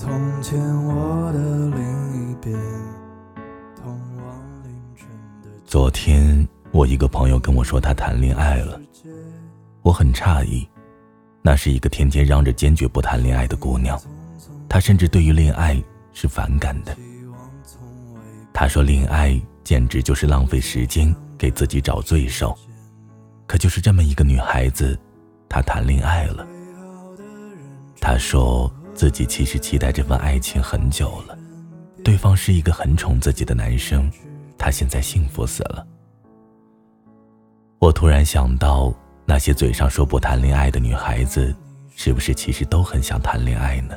从前我的另一边，通往凌晨的昨天我一个朋友跟我说他谈恋爱了，我很诧异。那是一个天天嚷着坚决不谈恋爱的姑娘，她甚至对于恋爱是反感的。她说恋爱简直就是浪费时间，给自己找罪受。可就是这么一个女孩子，她谈恋爱了。她说自己其实期待这份爱情很久了，对方是一个很宠自己的男生，他现在幸福死了。我突然想到。那些嘴上说不谈恋爱的女孩子，是不是其实都很想谈恋爱呢？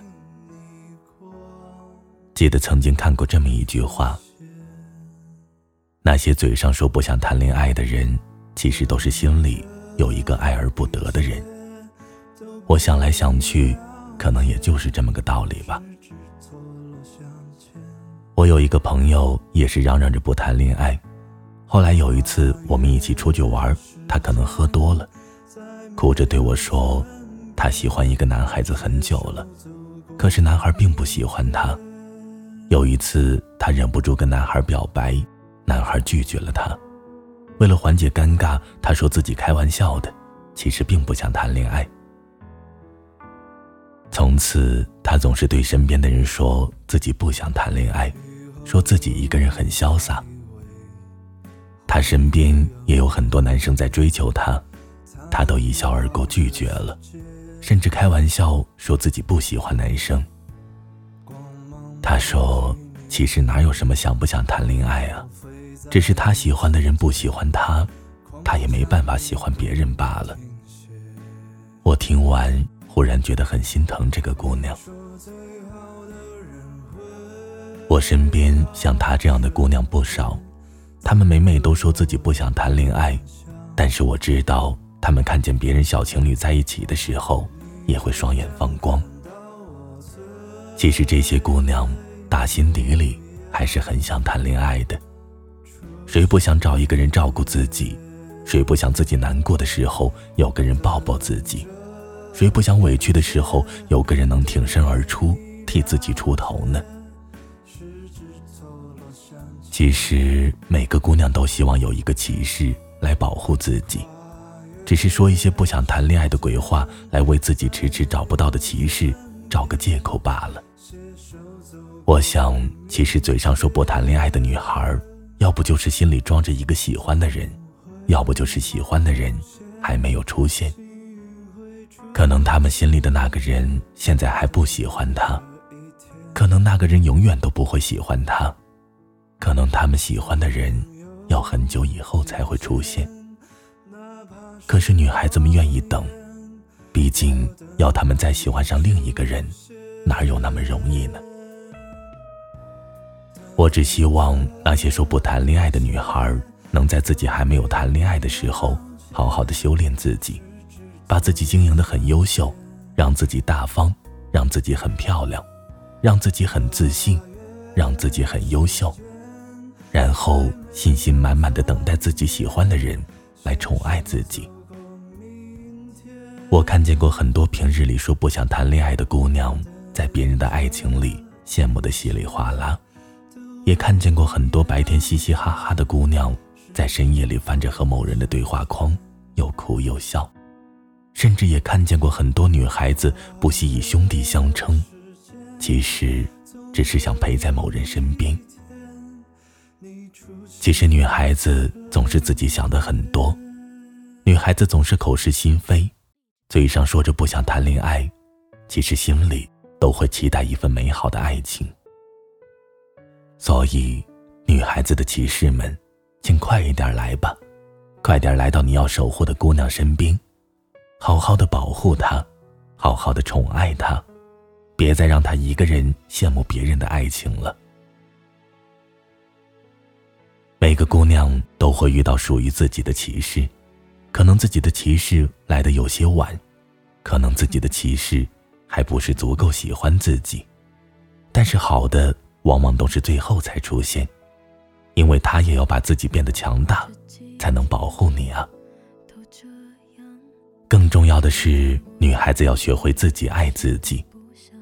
记得曾经看过这么一句话：那些嘴上说不想谈恋爱的人，其实都是心里有一个爱而不得的人。我想来想去，可能也就是这么个道理吧。我有一个朋友，也是嚷嚷着不谈恋爱，后来有一次我们一起出去玩，他可能喝多了。哭着对我说：“他喜欢一个男孩子很久了，可是男孩并不喜欢他。有一次，他忍不住跟男孩表白，男孩拒绝了他。为了缓解尴尬，他说自己开玩笑的，其实并不想谈恋爱。从此，他总是对身边的人说自己不想谈恋爱，说自己一个人很潇洒。他身边也有很多男生在追求他。”他都一笑而过，拒绝了，甚至开玩笑说自己不喜欢男生。他说：“其实哪有什么想不想谈恋爱啊，只是他喜欢的人不喜欢他，他也没办法喜欢别人罢了。”我听完，忽然觉得很心疼这个姑娘。我身边像她这样的姑娘不少，她们每每都说自己不想谈恋爱，但是我知道。她们看见别人小情侣在一起的时候，也会双眼放光。其实这些姑娘打心底里还是很想谈恋爱的。谁不想找一个人照顾自己？谁不想自己难过的时候有个人抱抱自己？谁不想委屈的时候有个人能挺身而出替自己出头呢？其实每个姑娘都希望有一个骑士来保护自己。只是说一些不想谈恋爱的鬼话，来为自己迟迟找不到的骑士找个借口罢了。我想，其实嘴上说不谈恋爱的女孩，要不就是心里装着一个喜欢的人，要不就是喜欢的人还没有出现。可能他们心里的那个人现在还不喜欢他，可能那个人永远都不会喜欢他，可能他们喜欢的人要很久以后才会出现。可是女孩子们愿意等，毕竟要他们再喜欢上另一个人，哪有那么容易呢？我只希望那些说不谈恋爱的女孩，能在自己还没有谈恋爱的时候，好好的修炼自己，把自己经营的很优秀，让自己大方，让自己很漂亮，让自己很自信，让自己很优秀，然后信心满满的等待自己喜欢的人来宠爱自己。我看见过很多平日里说不想谈恋爱的姑娘，在别人的爱情里羡慕的稀里哗啦；也看见过很多白天嘻嘻哈哈的姑娘，在深夜里翻着和某人的对话框，又哭又笑；甚至也看见过很多女孩子不惜以兄弟相称，其实只是想陪在某人身边。其实女孩子总是自己想的很多，女孩子总是口是心非。嘴上说着不想谈恋爱，其实心里都会期待一份美好的爱情。所以，女孩子的骑士们，请快一点来吧，快点来到你要守护的姑娘身边，好好的保护她，好好的宠爱她，别再让她一个人羡慕别人的爱情了。每个姑娘都会遇到属于自己的骑士。可能自己的骑士来的有些晚，可能自己的骑士还不是足够喜欢自己，但是好的往往都是最后才出现，因为他也要把自己变得强大，才能保护你啊。更重要的是，女孩子要学会自己爱自己，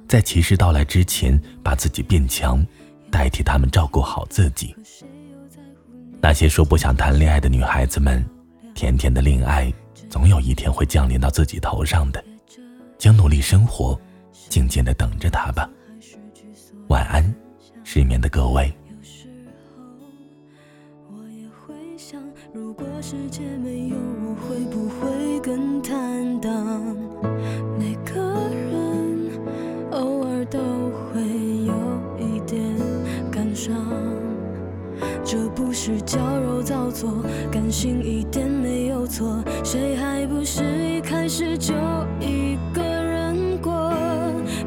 在歧视到来之前，把自己变强，代替他们照顾好自己。那些说不想谈恋爱的女孩子们，甜甜的恋爱总有一天会降临到自己头上的，请努力生活，静静的等着他吧。晚安，失眠的各位。想如果世界没有我，会不会更坦荡？每个人偶尔都会有一点感伤。这不是矫揉造作，感性一点没有错。谁还不是一开始就一个人过？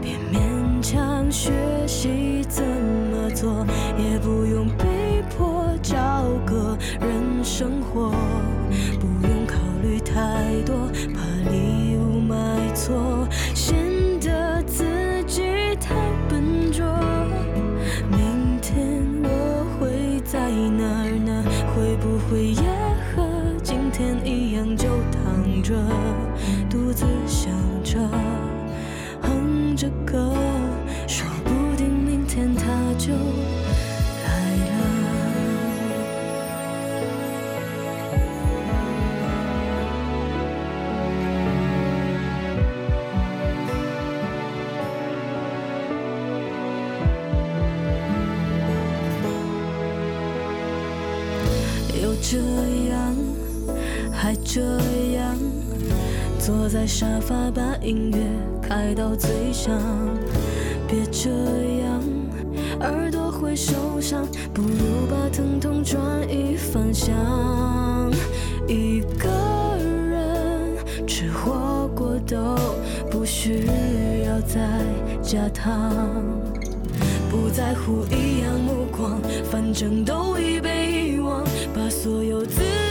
别勉强学习怎生活，不用考虑太多，怕礼物买错，显得自己太笨拙。明天我会在哪儿呢？会不会也和今天一样就躺着，独自想着？这样，还这样，坐在沙发把音乐开到最响。别这样，耳朵会受伤，不如把疼痛转移方向。一个人吃火锅都不需要再加糖，不在乎异样目光，反正都已被。所有自。